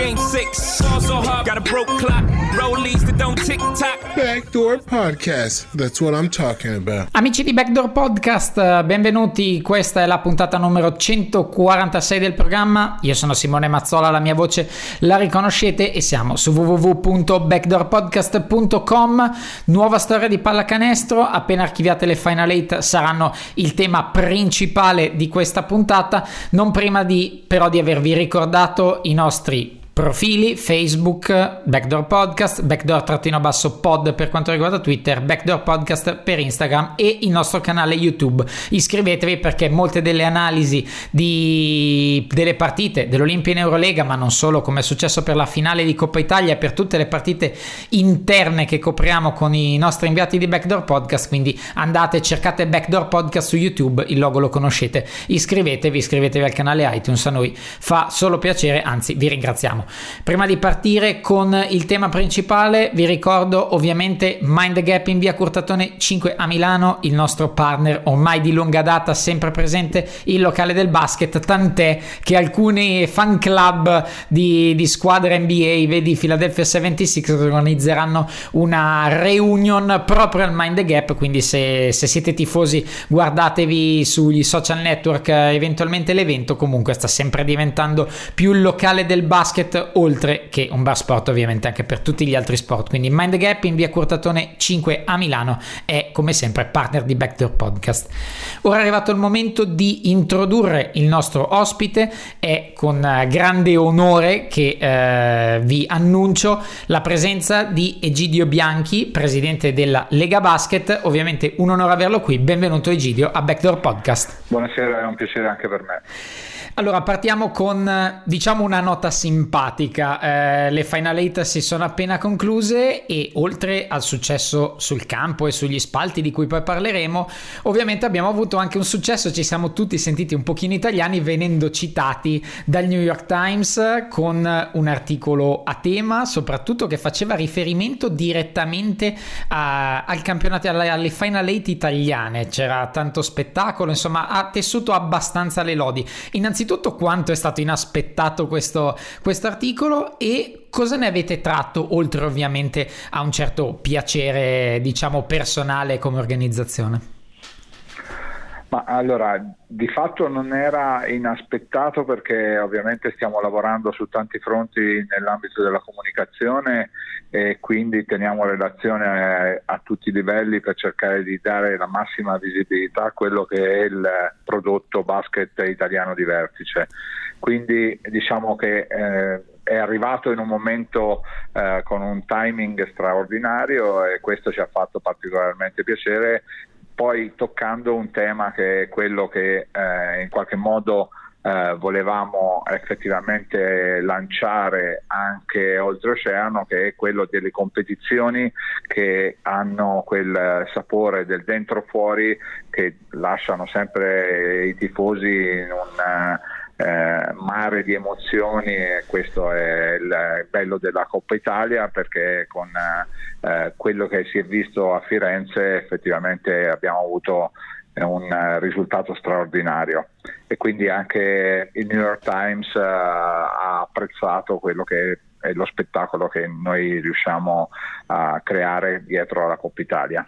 game six. Ball so hard, got a broke clock, rollies that don't tick tock. Backdoor Podcast. That's what I'm talking about. Amici di Backdoor Podcast, eh, benvenuti. Questa è la puntata numero 146 del programma. Io sono Simone Mazzola, la mia voce la riconoscete e siamo su www.backdoorpodcast.com. Nuova storia di pallacanestro. Appena archiviate le Final 8 saranno il tema principale di questa puntata. Non prima di però di avervi ricordato i nostri profili Facebook, Backdoor Podcast, Backdoor-pod per quanto riguarda Twitter, Backdoor Podcast per Instagram e il nostro canale YouTube. Iscrivetevi perché molte delle analisi di, delle partite dell'Olimpia in Eurolega, ma non solo, come è successo per la finale di Coppa Italia, per tutte le partite interne che copriamo con i nostri inviati di Backdoor Podcast, quindi andate, cercate Backdoor Podcast su YouTube, il logo lo conoscete, iscrivetevi, iscrivetevi al canale iTunes, a noi fa solo piacere, anzi vi ringraziamo. Prima di partire con il tema principale, vi ricordo ovviamente Mind the Gap in via Curtatone 5 a Milano, il nostro partner ormai di lunga data, sempre presente, il locale del basket, tant'è che alcuni fan club di, di squadre NBA, vedi Philadelphia 76, organizzeranno una reunion proprio al Mind the Gap, quindi se, se siete tifosi guardatevi sugli social network eventualmente l'evento, comunque sta sempre diventando più il locale del basket oltre che un bar sport ovviamente anche per tutti gli altri sport. Quindi Mind Gap in via Curtatone 5 a Milano è come sempre partner di Backdoor Podcast. Ora è arrivato il momento di introdurre il nostro ospite. È con grande onore che eh, vi annuncio la presenza di Egidio Bianchi presidente della Lega Basket. Ovviamente un onore averlo qui. Benvenuto Egidio a Backdoor Podcast. Buonasera è un piacere anche per me allora, partiamo con diciamo una nota simpatica. Eh, le Final 8 si sono appena concluse e oltre al successo sul campo e sugli spalti di cui poi parleremo, ovviamente abbiamo avuto anche un successo, ci siamo tutti sentiti un pochino italiani venendo citati dal New York Times con un articolo a tema, soprattutto che faceva riferimento direttamente a, al campionato alle, alle Final 8 italiane. C'era tanto spettacolo, insomma, ha tessuto abbastanza le lodi. Innanzitutto innanzitutto quanto è stato inaspettato questo, articolo e cosa ne avete tratto oltre ovviamente a un certo piacere diciamo personale come organizzazione? Ma allora, di fatto non era inaspettato perché ovviamente stiamo lavorando su tanti fronti nell'ambito della comunicazione e quindi teniamo relazione a, a tutti i livelli per cercare di dare la massima visibilità a quello che è il prodotto basket italiano di vertice. Quindi diciamo che eh, è arrivato in un momento eh, con un timing straordinario e questo ci ha fatto particolarmente piacere poi toccando un tema che è quello che eh, in qualche modo eh, volevamo effettivamente lanciare anche oltreoceano, che è quello delle competizioni che hanno quel sapore del dentro fuori che lasciano sempre i tifosi in un eh, mare di emozioni e questo è il bello della Coppa Italia perché con eh, quello che si è visto a Firenze effettivamente abbiamo avuto un risultato straordinario e quindi anche il New York Times uh, ha apprezzato quello che è lo spettacolo che noi riusciamo a creare dietro alla Coppa Italia.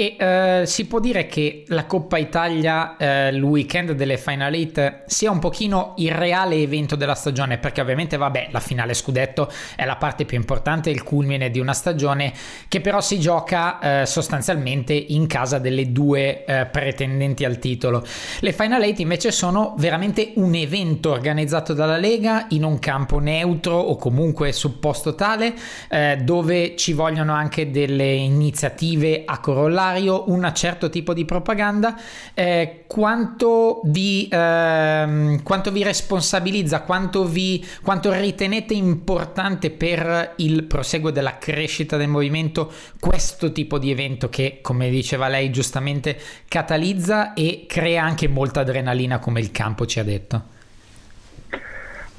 E eh, si può dire che la Coppa Italia, eh, il weekend delle Final 8, sia un pochino il reale evento della stagione, perché ovviamente, vabbè, la finale scudetto è la parte più importante, il culmine di una stagione, che però si gioca eh, sostanzialmente in casa delle due eh, pretendenti al titolo. Le Final 8 invece sono veramente un evento organizzato dalla Lega in un campo neutro o comunque supposto tale, eh, dove ci vogliono anche delle iniziative a corolla corollario un certo tipo di propaganda, eh, quanto, vi, ehm, quanto, vi, responsabilizza, quanto, vi, quanto ritenete importante per il proseguo della crescita del movimento questo tipo di evento che, come diceva lei giustamente, catalizza e crea anche molta adrenalina come il campo ci ha detto?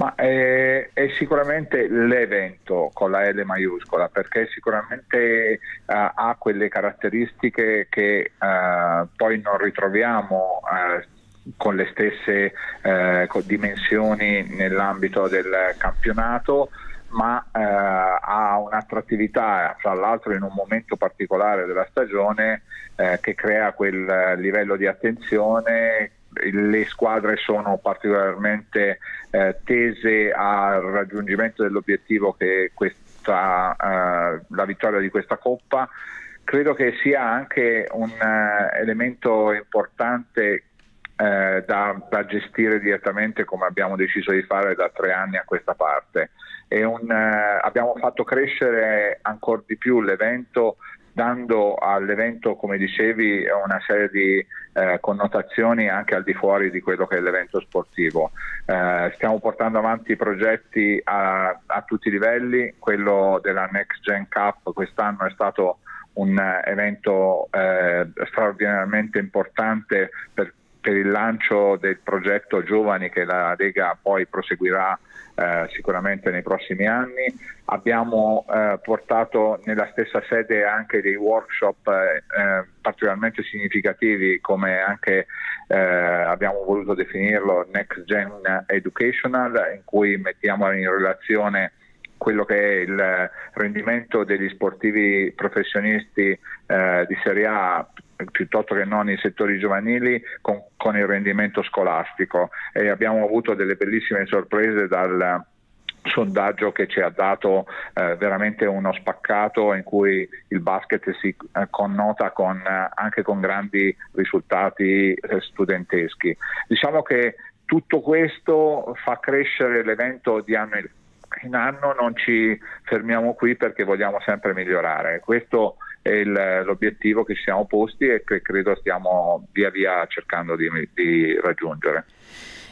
Ma è, è, sicuramente l'evento con la L maiuscola perché sicuramente uh, ha quelle caratteristiche che uh, poi non ritroviamo uh, con le stesse dimensioni nell'ambito del campionato ma ha un'attrattività fra l'altro in un momento particolare della stagione che crea quel livello di attenzione le squadre sono particolarmente eh, tese al raggiungimento dell'obiettivo che è questa, eh, la vittoria di questa Coppa. Credo che sia anche un uh, elemento importante eh, da, da, gestire direttamente come abbiamo deciso di fare da tre anni a questa parte. Un, uh, abbiamo fatto crescere ancora di più l'evento dando all'evento, come dicevi, una serie di eh, connotazioni anche al di fuori di quello che è l'evento sportivo. Eh, stiamo portando avanti progetti a, a, tutti i livelli, quello della Next Gen Cup quest'anno è stato un evento eh, straordinariamente importante per, per il lancio del progetto Giovani che la Lega poi proseguirà eh, sicuramente nei prossimi anni. Abbiamo eh, portato nella stessa sede anche dei workshop eh, eh particolarmente significativi come anche eh, abbiamo voluto definirlo Next Gen Educational in cui mettiamo in relazione quello che è il rendimento degli sportivi professionisti eh, di Serie A piuttosto che non i settori giovanili con, con il rendimento scolastico e abbiamo avuto delle bellissime sorprese dal sondaggio che ci ha dato eh, veramente uno spaccato in cui il basket si eh, connota con, eh, anche con grandi risultati eh, studenteschi. Diciamo che tutto questo fa crescere l'evento di anno anno, non ci fermiamo qui perché vogliamo sempre migliorare. Questo è il, l'obiettivo che ci siamo posti e che credo stiamo via via cercando di, di raggiungere.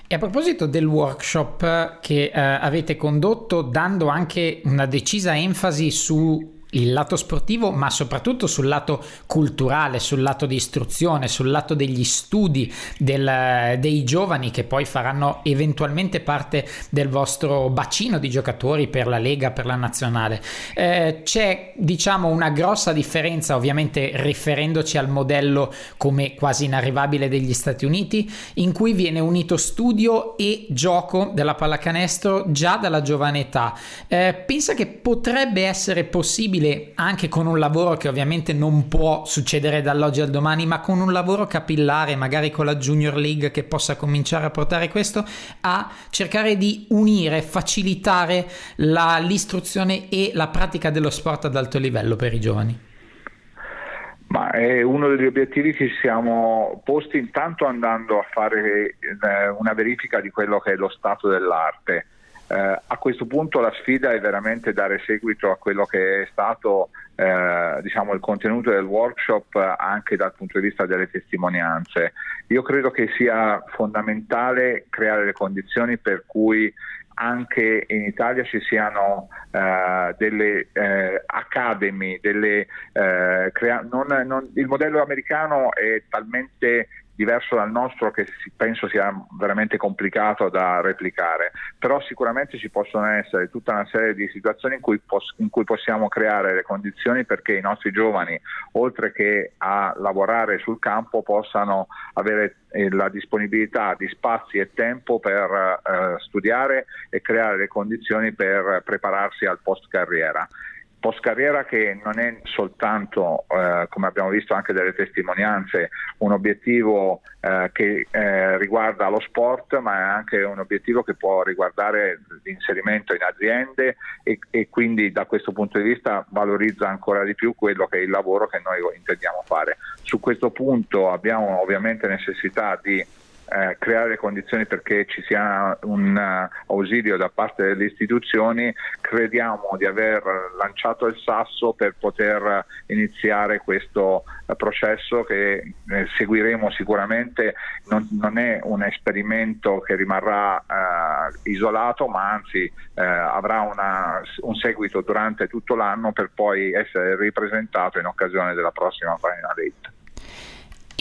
E a proposito del workshop che eh, avete condotto, dando anche una decisa enfasi su il lato sportivo, ma soprattutto sul lato culturale, sul lato di istruzione, sul lato degli studi del, dei giovani che poi faranno eventualmente parte del vostro bacino di giocatori per la Lega, per la nazionale. Eh, c'è diciamo una grossa differenza, ovviamente riferendoci al modello come quasi inarrivabile degli Stati Uniti, in cui viene unito studio e gioco della pallacanestro già dalla giovane età. Eh, pensa che potrebbe essere possibile possibile anche con un lavoro che ovviamente non può succedere dall'oggi al domani, ma con un lavoro capillare, magari con la Junior League che possa cominciare a portare questo, a cercare di unire, facilitare la, l'istruzione e la pratica dello sport ad alto livello per i giovani. Ma è uno degli obiettivi che ci siamo posti intanto andando a fare eh, una verifica di quello che è lo stato dell'arte eh, a questo punto la sfida è veramente dare seguito a quello che è stato eh, diciamo, il contenuto del workshop anche dal punto di vista delle testimonianze. Io credo che sia fondamentale creare le condizioni per cui anche in Italia ci siano uh, delle uh, academy, delle, uh, crea- non, non, il modello americano è talmente diverso dal nostro che penso sia veramente complicato da replicare, però sicuramente ci possono essere tutta una serie di situazioni in cui, pos- in cui possiamo creare le condizioni perché i nostri giovani, oltre che a lavorare sul campo, possano avere eh, la disponibilità di spazi e tempo per eh, studiare e creare le condizioni per prepararsi al post carriera post carriera che non è soltanto, eh, come abbiamo visto anche dalle testimonianze, un obiettivo eh, che eh, riguarda lo sport, ma è anche un obiettivo che può riguardare l'inserimento in aziende e, e, quindi da questo punto di vista valorizza ancora di più quello che è il lavoro che noi intendiamo fare. Su questo punto abbiamo ovviamente necessità di eh, creare condizioni perché ci sia un uh, ausilio da parte delle istituzioni, crediamo di aver lanciato il sasso per poter iniziare questo uh, processo che eh, seguiremo sicuramente. Non, non, è un esperimento che rimarrà uh, isolato, ma anzi avrà una, un seguito durante tutto l'anno per poi essere ripresentato in occasione della prossima Final 8.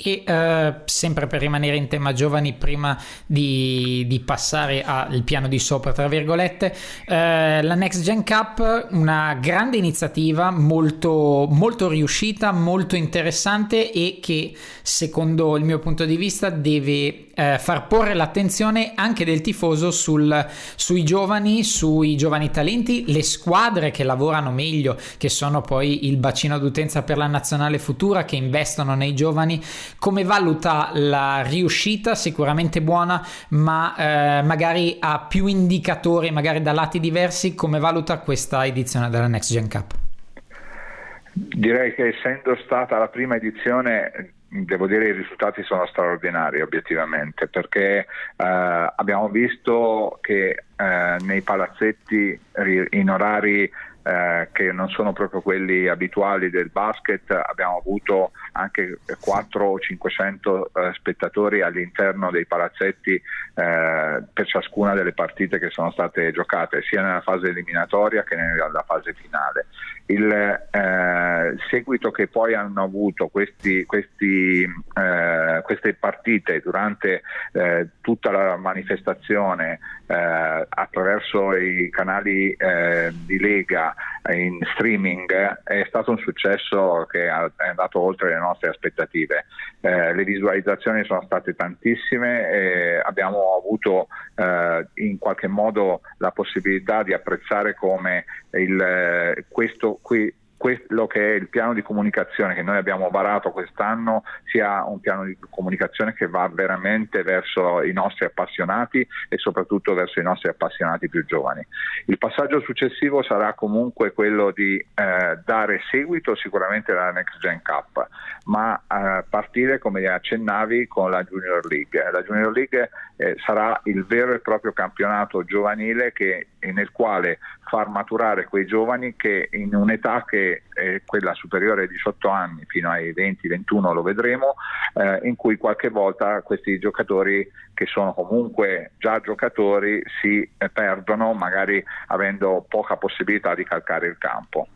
E eh, sempre per rimanere in tema giovani, prima di, di, passare al piano di sopra, tra virgolette, eh, la Next Gen Cup, una grande iniziativa molto, molto riuscita, molto interessante e che secondo il mio punto di vista deve eh, far porre l'attenzione anche del tifoso sul, sui giovani, sui giovani talenti, le squadre che lavorano meglio, che sono poi il bacino d'utenza per la nazionale futura, che investono nei giovani. Come valuta la riuscita? Sicuramente buona, ma eh, magari ha più indicatori, magari da lati diversi. Come valuta questa edizione della Next Gen Cup? Direi che essendo stata la prima edizione devo dire i risultati sono straordinari obiettivamente perché eh, abbiamo visto che eh, nei palazzetti in orari eh, che non sono proprio quelli abituali del basket, abbiamo avuto anche 400 o 500 eh, spettatori all'interno dei palazzetti eh, per ciascuna delle partite che sono state giocate, sia nella fase eliminatoria che nella fase finale. Il eh, seguito che poi hanno avuto questi, questi, eh, queste partite durante eh, tutta la manifestazione attraverso i canali di Lega in streaming è stato un successo che è andato oltre le nostre aspettative. Eh, le visualizzazioni sono state tantissime e abbiamo avuto eh, in qualche modo la possibilità di apprezzare come il, questo qui quello che è il piano di comunicazione che noi abbiamo varato quest'anno sia un piano di comunicazione che va veramente verso i nostri appassionati e soprattutto verso i nostri appassionati più giovani. Il passaggio successivo sarà comunque quello di eh, dare seguito sicuramente alla Next Gen Cup, ma eh, partire come accennavi con la Junior League. La Junior League eh, sarà il vero e proprio campionato giovanile che, nel quale far maturare quei giovani che in un'età che è quella superiore ai 18 anni fino ai 20-21 lo vedremo, eh, in cui qualche volta questi giocatori che sono comunque già giocatori si perdono magari avendo poca possibilità di calcare il campo.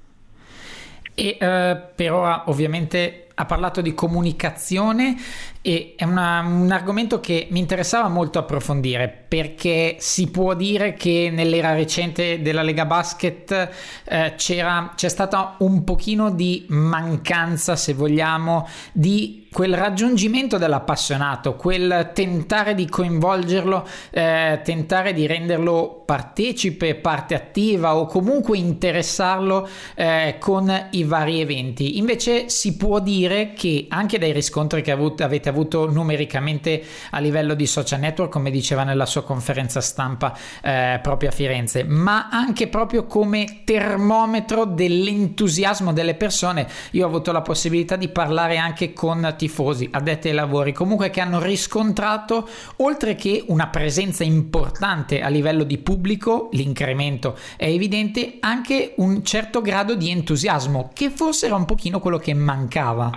E eh, per ora ovviamente ha parlato di comunicazione e è una, un argomento che mi interessava molto approfondire perché si può dire che nell'era recente della Lega Basket eh, c'è stata un pochino di mancanza, se vogliamo, di quel raggiungimento dell'appassionato, quel tentare di coinvolgerlo, eh, tentare di renderlo partecipe, parte attiva o comunque interessarlo eh, con i vari eventi. Invece si può dire che anche dai riscontri che avete avuto numericamente a livello di social network, come diceva nella sua conferenza stampa eh, proprio a Firenze, ma anche proprio come termometro dell'entusiasmo delle persone. Io ho avuto la possibilità di parlare anche con tifosi, addetti ai lavori, comunque che hanno riscontrato, oltre che una presenza importante a livello di pubblico, l'incremento è evidente, anche un certo grado di entusiasmo, che forse era un pochino quello che mancava.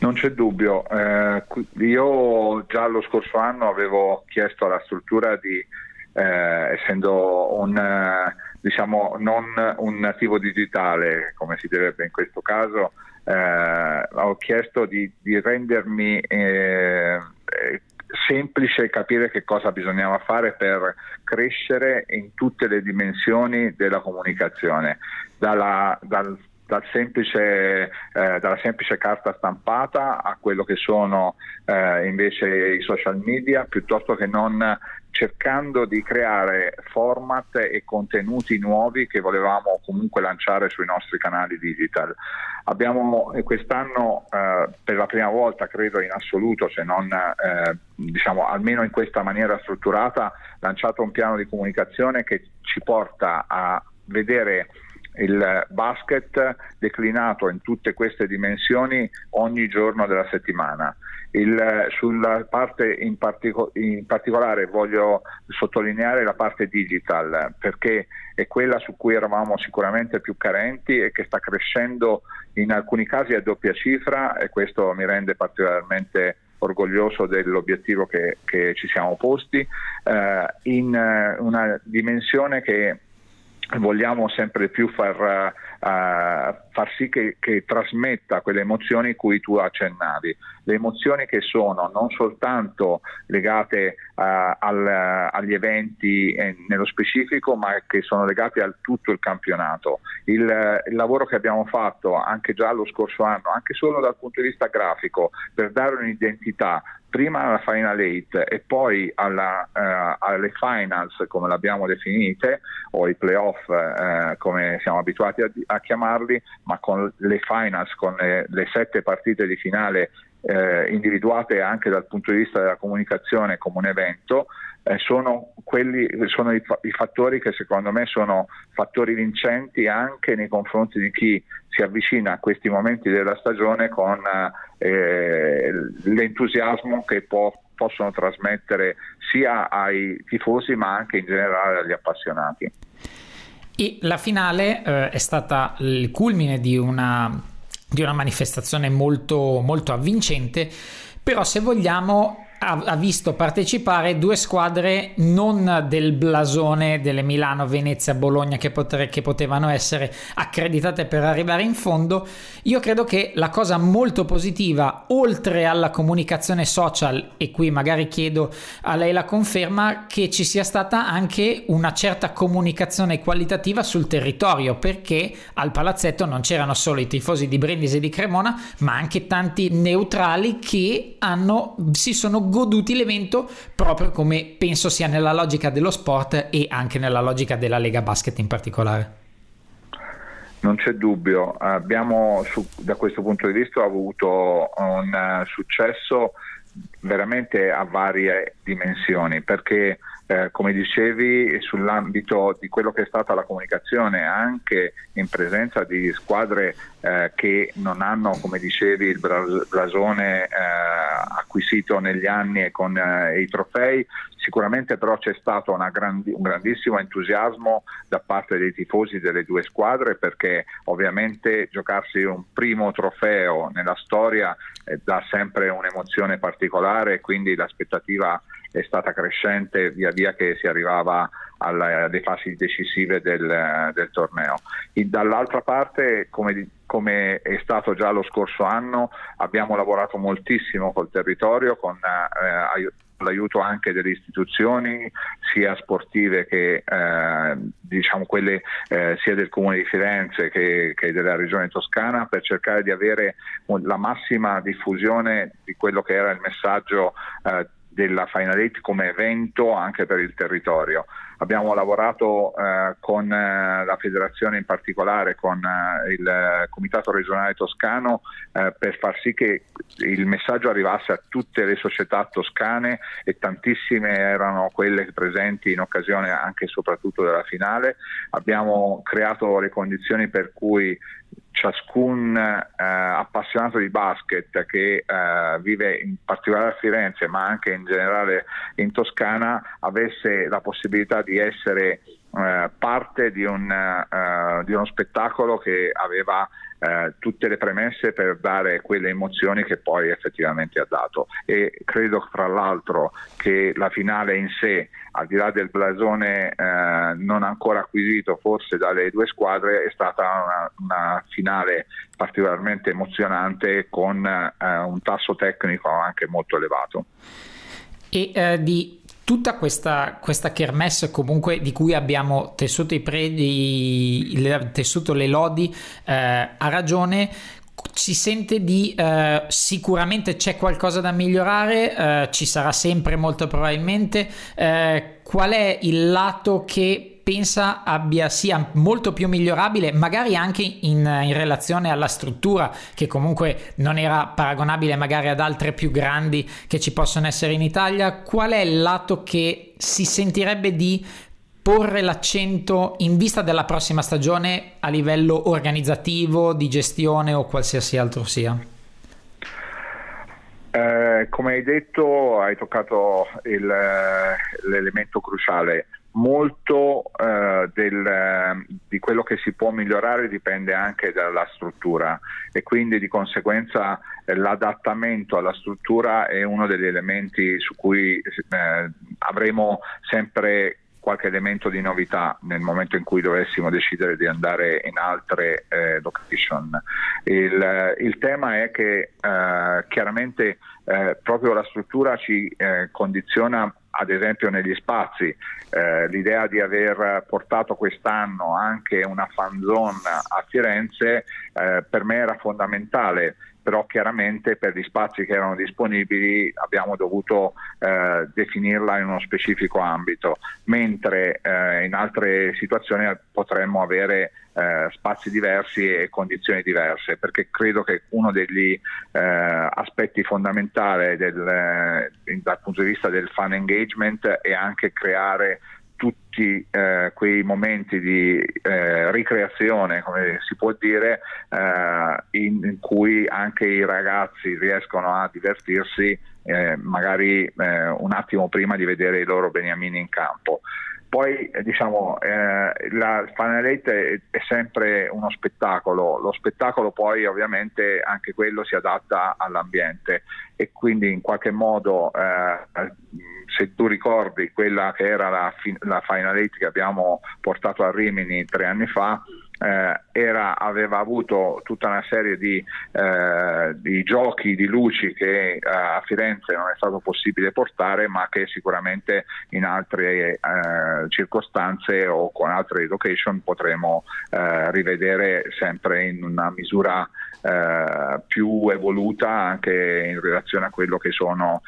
Non c'è dubbio, eh, io già lo scorso anno avevo chiesto alla struttura di, eh, essendo un, eh, diciamo, non un nativo digitale, come si direbbe in questo caso, eh, ho chiesto di, di rendermi eh, semplice capire che cosa bisognava fare per crescere in tutte le dimensioni della comunicazione, dalla, dal dal semplice, eh, dalla semplice carta stampata a quello che sono eh, invece i social media, piuttosto che non cercando di creare format e contenuti nuovi che volevamo comunque lanciare sui nostri canali digital. Abbiamo quest'anno eh, per la prima volta, credo in assoluto, se non eh, diciamo almeno in questa maniera strutturata, lanciato un piano di comunicazione che ci porta a vedere il basket declinato in tutte queste dimensioni ogni giorno della settimana. Il, sulla parte in, partico- in, particolare voglio sottolineare la parte digital perché è quella su cui eravamo sicuramente più carenti e che sta crescendo in alcuni casi a doppia cifra e questo mi rende particolarmente orgoglioso dell'obiettivo che, che ci siamo posti eh, in una dimensione che vogliamo sempre più far, uh, far sì che, che, trasmetta quelle emozioni cui tu accennavi, le emozioni che sono non soltanto legate uh, al, agli eventi eh, nello specifico, ma che sono legate a tutto il campionato. Il, il, lavoro che abbiamo fatto anche già lo scorso anno, anche solo dal punto di vista grafico, per dare un'identità prima alla Final 8 e poi alla, uh, alle finals come l'abbiamo definite o i playoff uh, come siamo abituati a, a, chiamarli ma con le finals con le, le sette partite di finale uh, individuate anche dal punto di vista della comunicazione come un evento eh, sono, quelli, sono i, i, fattori che secondo me sono fattori vincenti anche nei confronti di chi si avvicina a questi momenti della stagione con eh, l'entusiasmo che può, possono trasmettere sia ai tifosi ma anche in generale agli appassionati. E la finale eh, è stata il culmine di una, di una manifestazione molto, molto avvincente, però se vogliamo ha, ha, visto partecipare due squadre non del blasone delle Milano, Venezia, Bologna che, potre, che, potevano essere accreditate per arrivare in fondo. Io credo che la cosa molto positiva, oltre alla comunicazione social, e qui magari chiedo a lei la conferma, che ci sia stata anche una certa comunicazione qualitativa sul territorio, perché al palazzetto non c'erano solo i tifosi di Brindisi e di Cremona, ma anche tanti neutrali che hanno, si sono goduti l'evento proprio come penso sia nella logica dello sport e anche nella logica della Lega Basket in particolare. Non c'è dubbio, abbiamo su, da questo punto di vista avuto un uh, successo veramente a varie dimensioni perché eh, come dicevi sull'ambito di quello che è stata la comunicazione anche in presenza di squadre eh, che non hanno come dicevi il blasone eh, acquisito negli anni e con eh, i trofei. Sicuramente però c'è stato grandi, un grandissimo entusiasmo da parte dei tifosi delle due squadre perché ovviamente giocarsi un primo trofeo nella storia eh, dà sempre un'emozione particolare e quindi l'aspettativa è stata crescente via via che si arrivava alle fasi decisive del, del torneo. E dall'altra parte, come, come, è stato già lo scorso anno, abbiamo lavorato moltissimo col territorio con eh, l'aiuto anche delle istituzioni sia sportive che eh, diciamo quelle eh, sia del comune di Firenze che, che, della regione toscana per cercare di avere la massima diffusione di quello che era il messaggio eh, della Final Eight come evento anche per il territorio. Abbiamo lavorato eh, con eh, la federazione in particolare, con eh, il Comitato regionale toscano eh, per far sì che il messaggio arrivasse a tutte le società toscane e tantissime erano quelle presenti in occasione anche e soprattutto della finale. Abbiamo creato le condizioni per cui ciascun eh, appassionato di basket che eh, vive in particolare a Firenze ma anche in generale in Toscana avesse la possibilità di essere eh, parte di, un, uh, di, uno spettacolo che aveva uh, tutte le premesse per dare quelle emozioni che poi effettivamente ha dato. E credo tra l'altro che la finale in sé al di là del blasone uh, non ancora acquisito forse dalle due squadre è stata una, una finale particolarmente emozionante con un tasso tecnico anche molto elevato. E di tutta questa, questa kermesse comunque di cui abbiamo tessuto, predi, tessuto le lodi eh, ha ragione si sente di eh, sicuramente c'è qualcosa da migliorare, eh, ci sarà sempre molto probabilmente. Eh, qual è il lato che pensa abbia sia molto più migliorabile, magari anche in, in, relazione alla struttura, che comunque non era paragonabile magari ad altre più grandi che ci possono essere in Italia. Qual è il lato che si sentirebbe di porre l'accento in vista della prossima stagione a livello organizzativo, di gestione o qualsiasi altro sia? Eh, come hai detto, hai toccato il, l'elemento cruciale molto eh, del, di quello che si può migliorare dipende anche dalla struttura e quindi di conseguenza eh, l'adattamento alla struttura è uno degli elementi su cui eh, avremo sempre qualche elemento di novità nel momento in cui dovessimo decidere di andare in altre eh, location. Il, il, tema è che eh, chiaramente eh, proprio la struttura ci eh, condiziona ad esempio negli spazi, eh, l'idea di aver portato quest'anno anche una fan zone a Firenze eh, per me era fondamentale però chiaramente per gli spazi che erano disponibili abbiamo dovuto eh, definirla in uno specifico ambito, mentre eh, in altre situazioni potremmo avere eh, spazi diversi e condizioni diverse, perché credo che uno degli eh, aspetti fondamentali del, eh, dal punto di vista del fan engagement è anche creare tutti eh, quei momenti di eh, ricreazione, come si può dire, eh, in, in, cui anche i ragazzi riescono a divertirsi eh, magari eh, un attimo prima di vedere i loro beniamini in campo. Poi eh, diciamo la Final Eight è, è, sempre uno spettacolo, lo spettacolo poi ovviamente anche quello si adatta all'ambiente e quindi in qualche modo se tu ricordi quella che era la, la Final Eight che abbiamo portato a Rimini tre anni fa, eh, era, aveva avuto tutta una serie di, eh, di giochi, di luci che eh, a Firenze non è stato possibile portare, ma che sicuramente in altre eh, circostanze o con altre location potremo eh, rivedere sempre in una misura eh, più evoluta anche in relazione a quello che sono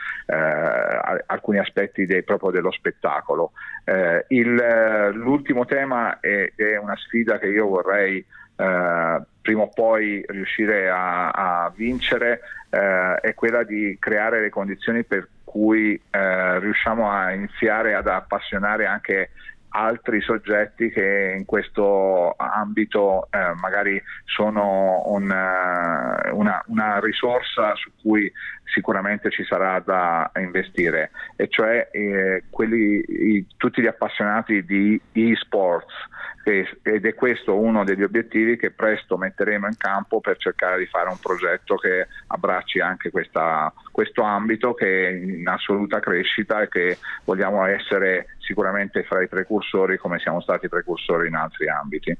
alcuni aspetti dei, proprio dello spettacolo. Il, l'ultimo tema è, è una sfida che io vorrei eh, prima o poi riuscire a, a vincere eh, è quella di creare le condizioni per cui eh, riusciamo a iniziare ad appassionare anche altri soggetti che in questo ambito eh, magari sono un, eh, una, una, risorsa su cui sicuramente ci sarà da investire, e cioè eh, quelli, i, tutti gli appassionati di e-sports ed è questo uno degli obiettivi che presto metteremo in campo per cercare di fare un progetto che abbracci anche questa, questo ambito che è in assoluta crescita e che vogliamo essere sicuramente fra i precursori come siamo stati precursori in altri ambiti.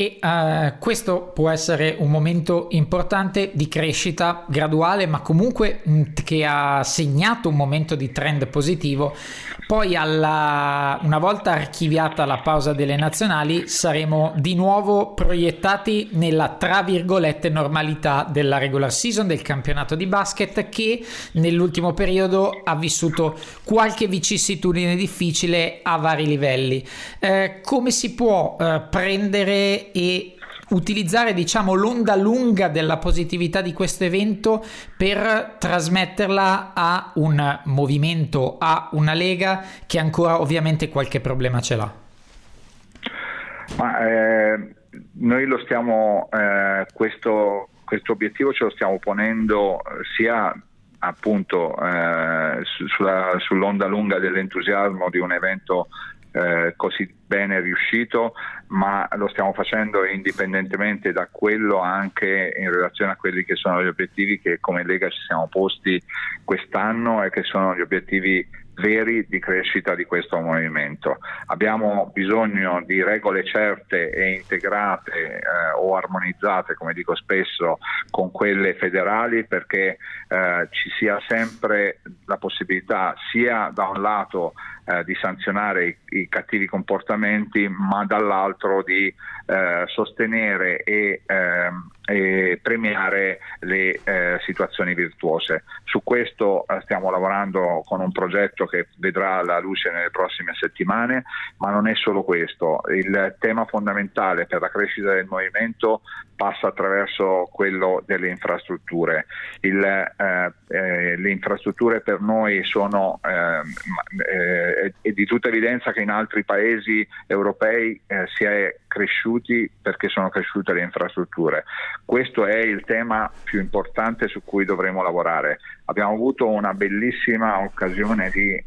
E uh, questo può essere un momento importante di crescita graduale, ma comunque mh, mm, che ha segnato un momento di trend positivo. Poi, alla, una volta archiviata la pausa delle nazionali, saremo di nuovo proiettati nella tra virgolette normalità della regular season del campionato di basket, che nell'ultimo periodo ha vissuto qualche vicissitudine difficile a vari livelli. Eh, come si può eh, prendere e utilizzare diciamo l'onda lunga della positività di questo evento per trasmetterla a un movimento, a una lega che ancora ovviamente qualche problema ce l'ha. Ma, eh, noi lo stiamo, eh, questo, questo obiettivo ce lo stiamo ponendo sia appunto eh, sulla, sull'onda lunga dell'entusiasmo di un evento eh, così bene riuscito, ma lo stiamo facendo indipendentemente da quello anche in relazione a quelli che sono gli obiettivi che come Lega ci siamo posti quest'anno e che sono gli obiettivi veri di crescita di questo movimento. Abbiamo bisogno di regole certe e integrate eh, o armonizzate, come dico spesso, con quelle federali perché eh, ci sia sempre la possibilità sia da un lato eh, di sanzionare i, i, cattivi comportamenti, ma dall'altro di eh, sostenere e, ehm, e, premiare le eh, situazioni virtuose. Su questo eh, stiamo lavorando con un progetto che vedrà la luce nelle prossime settimane, ma non è solo questo. Il tema fondamentale per la crescita del movimento passa attraverso quello delle infrastrutture. Il, eh, eh, le infrastrutture per noi sono ehm, eh, è di tutta evidenza che in altri paesi europei eh, si è cresciuti perché sono cresciute le infrastrutture. Questo è il tema più importante su cui dovremo lavorare. Abbiamo avuto una bellissima occasione di, eh,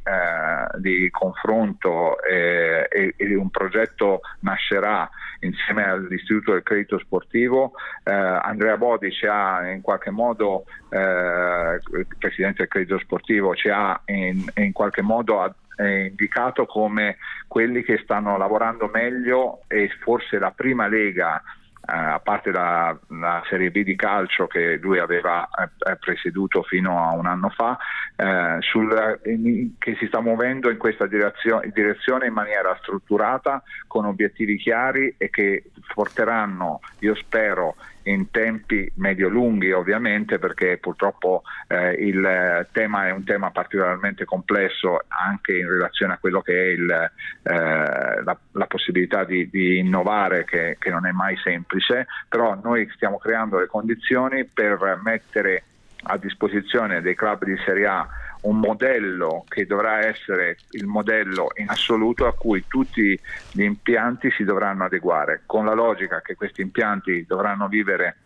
di confronto eh, e, e, un progetto nascerà insieme all'Istituto del Credito Sportivo. Eh, Andrea Bodi ci ha in qualche modo, eh, il Presidente del Credito Sportivo, ci ha in, in qualche modo indicato come quelli che stanno lavorando meglio e forse la prima lega eh, a parte la, la, Serie B di calcio che lui aveva eh, presieduto fino a un anno fa, eh, sul, in, che si sta muovendo in questa direzione, direzione, in maniera strutturata, con obiettivi chiari e che porteranno, io spero, in tempi medio-lunghi ovviamente perché purtroppo eh, il tema è un tema particolarmente complesso anche in relazione a quello che è il, eh, la, la, possibilità di, di innovare che, che non è mai semplice, però noi stiamo creando le condizioni per mettere a disposizione dei club di Serie A un modello che dovrà essere il modello in assoluto a cui tutti gli impianti si dovranno adeguare, con la logica che questi impianti dovranno vivere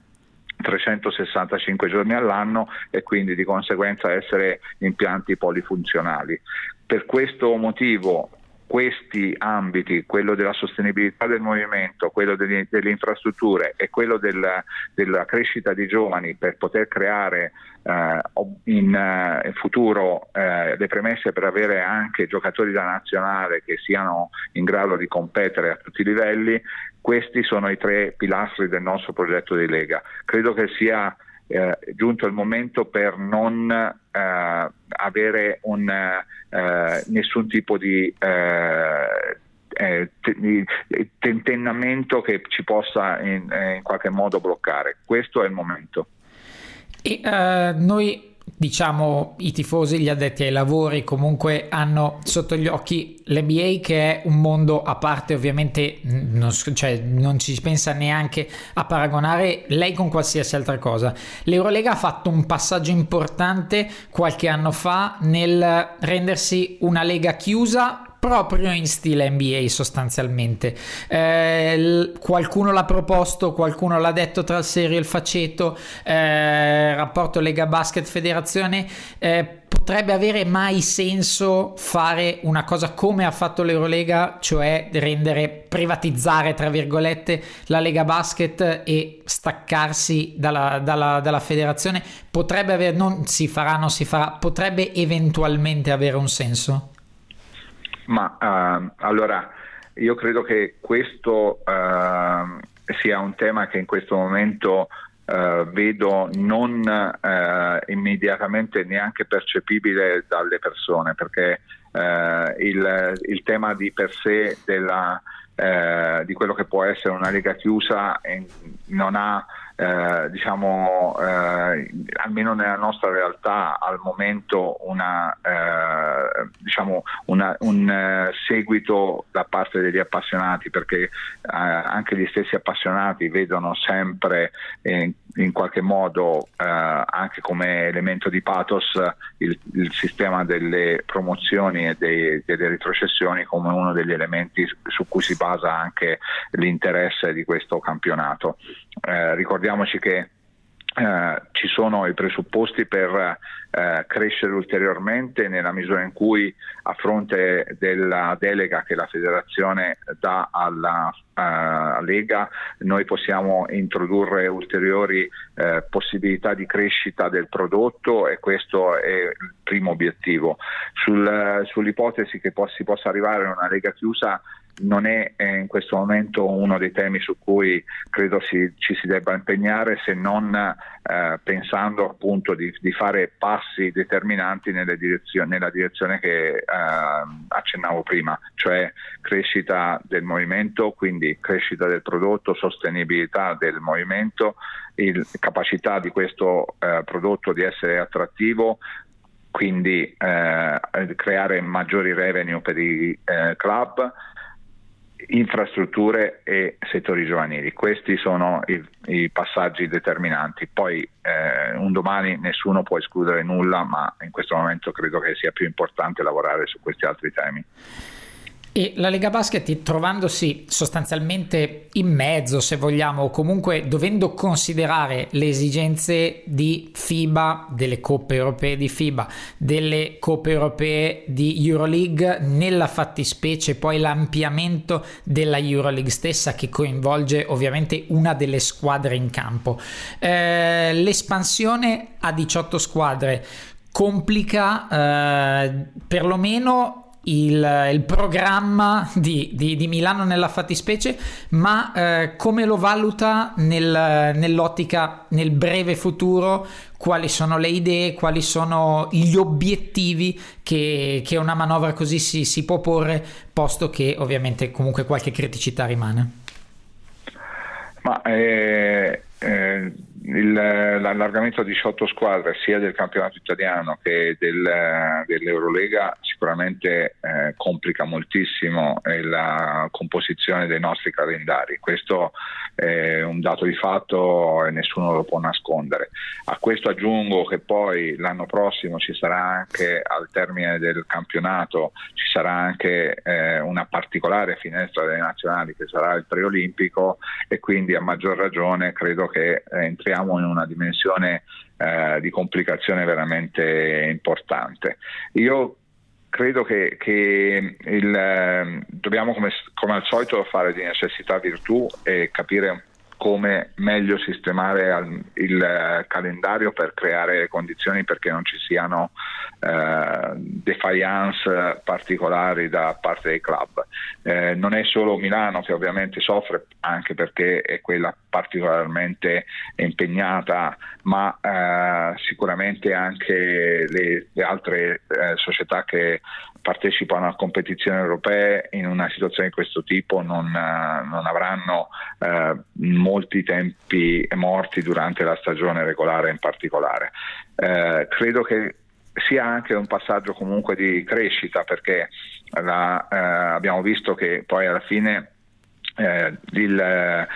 365 giorni all'anno e quindi di conseguenza essere impianti polifunzionali. Per questo motivo questi ambiti, quello della sostenibilità del movimento, quello delle, delle infrastrutture e quello della, della, crescita di giovani per poter creare eh, in eh, futuro eh, le premesse per avere anche giocatori da nazionale che siano in grado di competere a tutti i livelli, questi sono i tre pilastri del nostro progetto di Lega. Credo che sia eh, giunto il momento per non eh, avere un, eh, nessun tipo di eh, eh, tentennamento che ci possa in, eh, in, qualche modo bloccare. Questo è il momento. E, noi diciamo i tifosi, gli addetti ai lavori comunque hanno sotto gli occhi l'NBA che è un mondo a parte ovviamente non, cioè, non ci pensa neanche a paragonare lei con qualsiasi altra cosa. l'Eurolega ha fatto un passaggio importante qualche anno fa nel rendersi una lega chiusa proprio in stile NBA sostanzialmente. Eh, qualcuno l'ha proposto, qualcuno l'ha detto tra il serio e il faceto, eh, rapporto Lega Basket Federazione. Eh, potrebbe avere mai senso fare una cosa come ha fatto l'Eurolega, cioè rendere, privatizzare tra virgolette la Lega Basket e staccarsi dalla, dalla, dalla federazione? Potrebbe avere, non si farà, non si farà, potrebbe eventualmente avere un senso? Ma uh, allora io credo che questo uh, sia un tema che in questo momento uh, vedo non immediatamente neanche percepibile dalle persone, perché il, il, tema di per sé della, di quello che può essere una lega chiusa non ha eh, diciamo, eh, almeno nella nostra realtà al momento una, eh, diciamo una, un eh, seguito da parte degli appassionati perché eh, anche gli stessi appassionati vedono sempre in, qualche modo anche come elemento di pathos il, il sistema delle promozioni e dei, delle retrocessioni come uno degli elementi su cui si basa anche l'interesse di questo campionato. Eh, ricordiamoci che eh, ci sono i presupposti per eh, crescere ulteriormente nella misura in cui a fronte della delega che la federazione dà alla uh, Lega noi possiamo introdurre ulteriori uh, possibilità di crescita del prodotto e questo è il primo obiettivo. Sul, sull'ipotesi che si possa arrivare a una Lega chiusa non è eh, in questo momento uno dei temi su cui credo si, ci si debba impegnare se non eh, pensando appunto di, di, fare passi determinanti direzione, nella direzione che eh, accennavo prima, cioè crescita del movimento, quindi crescita del prodotto, sostenibilità del movimento, il, capacità di questo eh, prodotto di essere attrattivo, quindi eh, creare maggiori revenue per i eh, club infrastrutture e settori giovanili. Questi sono i, i passaggi determinanti. Poi eh, un domani nessuno può escludere nulla, ma in questo momento credo che sia più importante lavorare su questi altri temi. E la Lega Basket, trovandosi sostanzialmente in mezzo, se vogliamo, o comunque dovendo considerare le esigenze di FIBA, delle coppe europee di FIBA, delle coppe europee di Euroleague, nella fattispecie poi l'ampliamento della Euroleague stessa che coinvolge ovviamente una delle squadre in campo. Eh, l'espansione a 18 squadre complica eh, perlomeno il, il programma di, di, di, Milano nella fattispecie, ma eh, come lo valuta nel, nell'ottica, nel breve futuro, quali sono le idee, quali sono gli obiettivi che, che una manovra così si, si può porre, posto che ovviamente comunque qualche criticità rimane. Ma eh, eh, il, l'allargamento a 18 squadre sia del campionato italiano che del, dell'Eurolega sicuramente eh, complica moltissimo eh, la composizione dei nostri calendari. Questo è un dato di fatto e nessuno lo può nascondere. A questo aggiungo che poi l'anno prossimo ci sarà anche al termine del campionato ci sarà anche eh, una particolare finestra delle nazionali che sarà il preolimpico e quindi a maggior ragione credo che eh, entriamo in una dimensione eh, di complicazione veramente importante. Io credo che, che il, eh, dobbiamo come, come, al solito fare di necessità virtù e capire come meglio sistemare il eh, calendario per creare condizioni perché non ci siano eh, defiance particolari da parte dei club. Eh, non è solo Milano che ovviamente soffre, anche perché è quella particolarmente impegnata, ma eh, sicuramente anche le, le altre eh, società che partecipano a competizioni europee in una situazione di questo tipo non, eh, non avranno eh, molti tempi morti durante la stagione regolare in particolare. Eh, credo che sia anche un passaggio comunque di crescita perché la, eh, abbiamo visto che poi alla fine eh, il, la,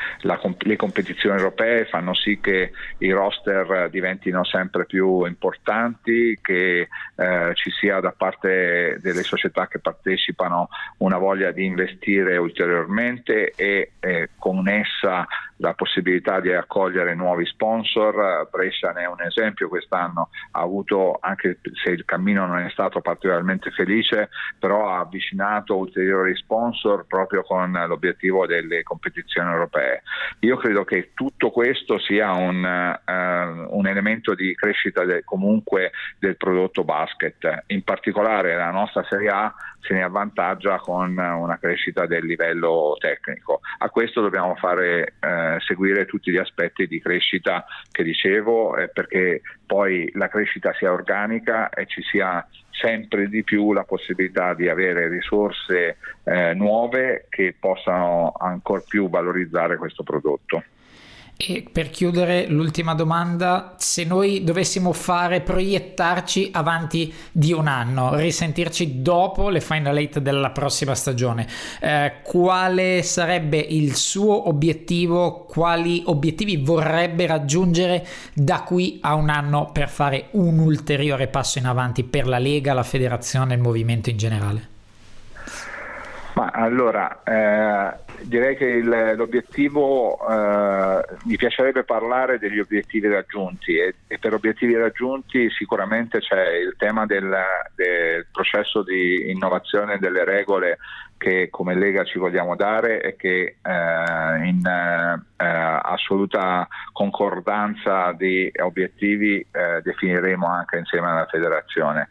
le competizioni europee fanno sì che i roster diventino sempre più importanti, che eh, ci sia da parte delle società che partecipano una voglia di investire ulteriormente e eh, con essa la possibilità di accogliere nuovi sponsor. Brescia ne è un esempio, quest'anno ha avuto, anche se il cammino non è stato particolarmente felice, però ha avvicinato ulteriori sponsor proprio con l'obiettivo delle competizioni europee. Io credo che tutto questo sia un, uh, un elemento di crescita de, comunque del prodotto basket, in particolare la nostra Serie A se ne avvantaggia con una crescita del livello tecnico. A questo dobbiamo fare eh, seguire tutti gli aspetti di crescita che dicevo eh, perché poi la crescita sia organica e ci sia sempre di più la possibilità di avere risorse eh, nuove che possano ancora più valorizzare questo prodotto. E per chiudere l'ultima domanda, se noi dovessimo fare, proiettarci avanti di un anno, risentirci dopo le final eight della prossima stagione, eh, quale sarebbe il suo obiettivo, quali obiettivi vorrebbe raggiungere da qui a un anno per fare un ulteriore passo in avanti per la Lega, la federazione e il movimento in generale? Ma allora, eh, direi che il, l'obiettivo, eh, mi piacerebbe parlare degli obiettivi raggiunti e, e, per obiettivi raggiunti sicuramente c'è il tema del, del, processo di innovazione delle regole che come Lega ci vogliamo dare e che eh, in eh, assoluta concordanza di obiettivi eh, definiremo anche insieme alla federazione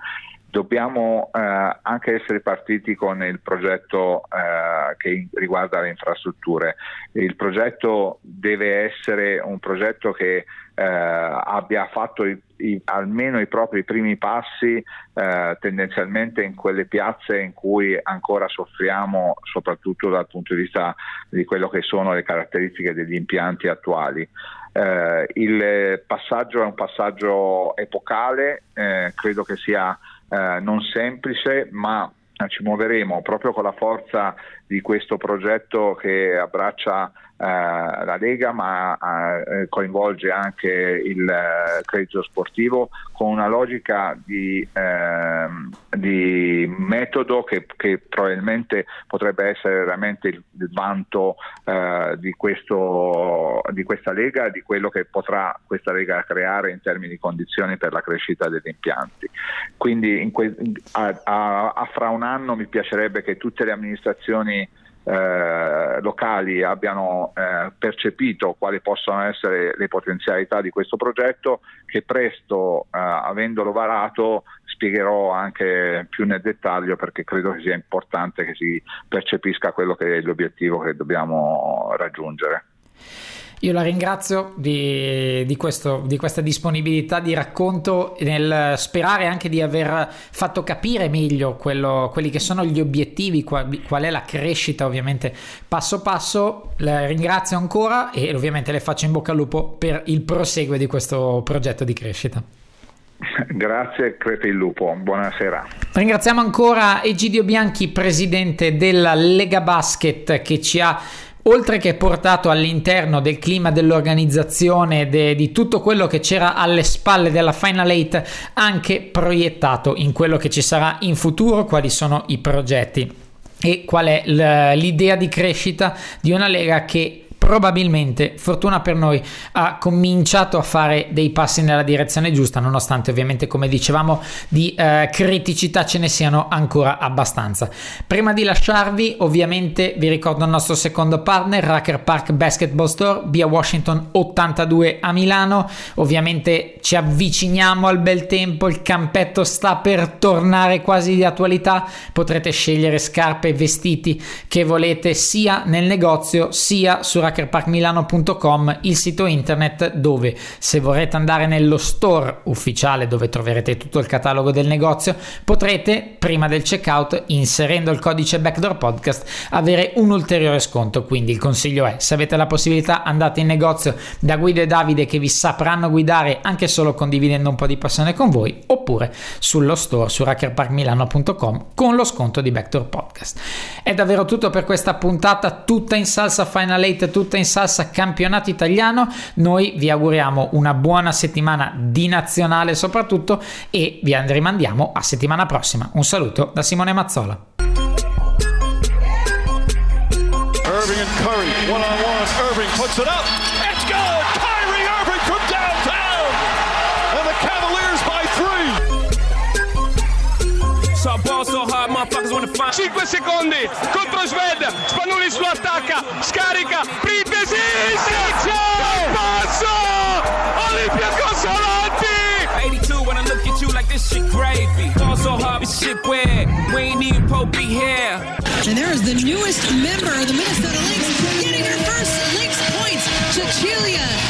dobbiamo eh, anche essere partiti con il progetto eh, che riguarda le infrastrutture. Il progetto deve essere un progetto che eh, abbia fatto i, i, almeno i propri primi passi eh, tendenzialmente in quelle piazze in cui ancora soffriamo soprattutto dal punto di vista di quello che sono le caratteristiche degli impianti attuali. Eh, il passaggio è un passaggio epocale, eh, credo che sia eh, non semplice, ma ci muoveremo proprio con la forza di questo progetto che abbraccia eh, la Lega ma eh, coinvolge anche il eh, credito sportivo con una logica di, ehm, di metodo che, che, probabilmente potrebbe essere veramente il, il vanto eh, di, questo, di questa Lega, di quello che potrà questa Lega creare in termini di condizioni per la crescita degli impianti. Quindi que- a, a, a fra un anno mi piacerebbe che tutte le amministrazioni eh, locali abbiano eh, percepito quali possono essere le potenzialità di questo progetto che presto, eh, avendolo varato, spiegherò anche più nel dettaglio perché credo che sia importante che si percepisca quello che è l'obiettivo che dobbiamo raggiungere. Io la ringrazio di, di, questo, di, questa disponibilità di racconto nel sperare anche di aver fatto capire meglio quello, quelli che sono gli obiettivi, qual, qual, è la crescita ovviamente passo passo. La ringrazio ancora e ovviamente le faccio in bocca al lupo per il proseguo di questo progetto di crescita. Grazie, crepe il lupo, buonasera. Ringraziamo ancora Egidio Bianchi, presidente della Lega Basket, che ci ha oltre che portato all'interno del clima dell'organizzazione de, di tutto quello che c'era alle spalle della Final 8 anche proiettato in quello che ci sarà in futuro quali sono i progetti. E qual è l'idea di crescita di una lega che probabilmente, fortuna per noi, ha cominciato a fare dei passi nella direzione giusta, nonostante ovviamente, come dicevamo, di eh, criticità ce ne siano ancora abbastanza. Prima di lasciarvi, ovviamente, vi ricordo il nostro secondo partner, Racker Park Basketball Store, via Washington 82 a Milano. Ovviamente ci avviciniamo al bel tempo, il campetto sta per tornare quasi di attualità. Potrete scegliere scarpe e vestiti che volete sia nel negozio sia su Racker hackerparkmilano.com, il sito internet dove se vorrete andare nello store ufficiale dove troverete tutto il catalogo del negozio, potrete prima del checkout, inserendo il codice Backdoor Podcast, avere un ulteriore sconto. Quindi il consiglio è, se avete la possibilità, andate in negozio da Guido e Davide che vi sapranno guidare anche solo condividendo un po' di passione con voi, oppure sullo store su hackerparkmilano.com con lo sconto di Backdoor Podcast. È davvero tutto per questa puntata, tutta in salsa Final 8, tutta in salsa campionato italiano. Noi vi auguriamo una buona settimana di nazionale soprattutto e vi rimandiamo a settimana prossima. Un saluto da Simone Mazzola. Irving and Curry, one on one. Irving puts it up. 5 secondi contro Sved. Spanulis lo attacca. Scarica. Printesi. Passo. Olympiacos avanti. 82 when I look at you like this shit gravy. Ball so hard, this shit weird. We ain't even Pope be here. And there is the newest member of the Minnesota Lynx getting her first Lynx points. Cecilia Zendelicini.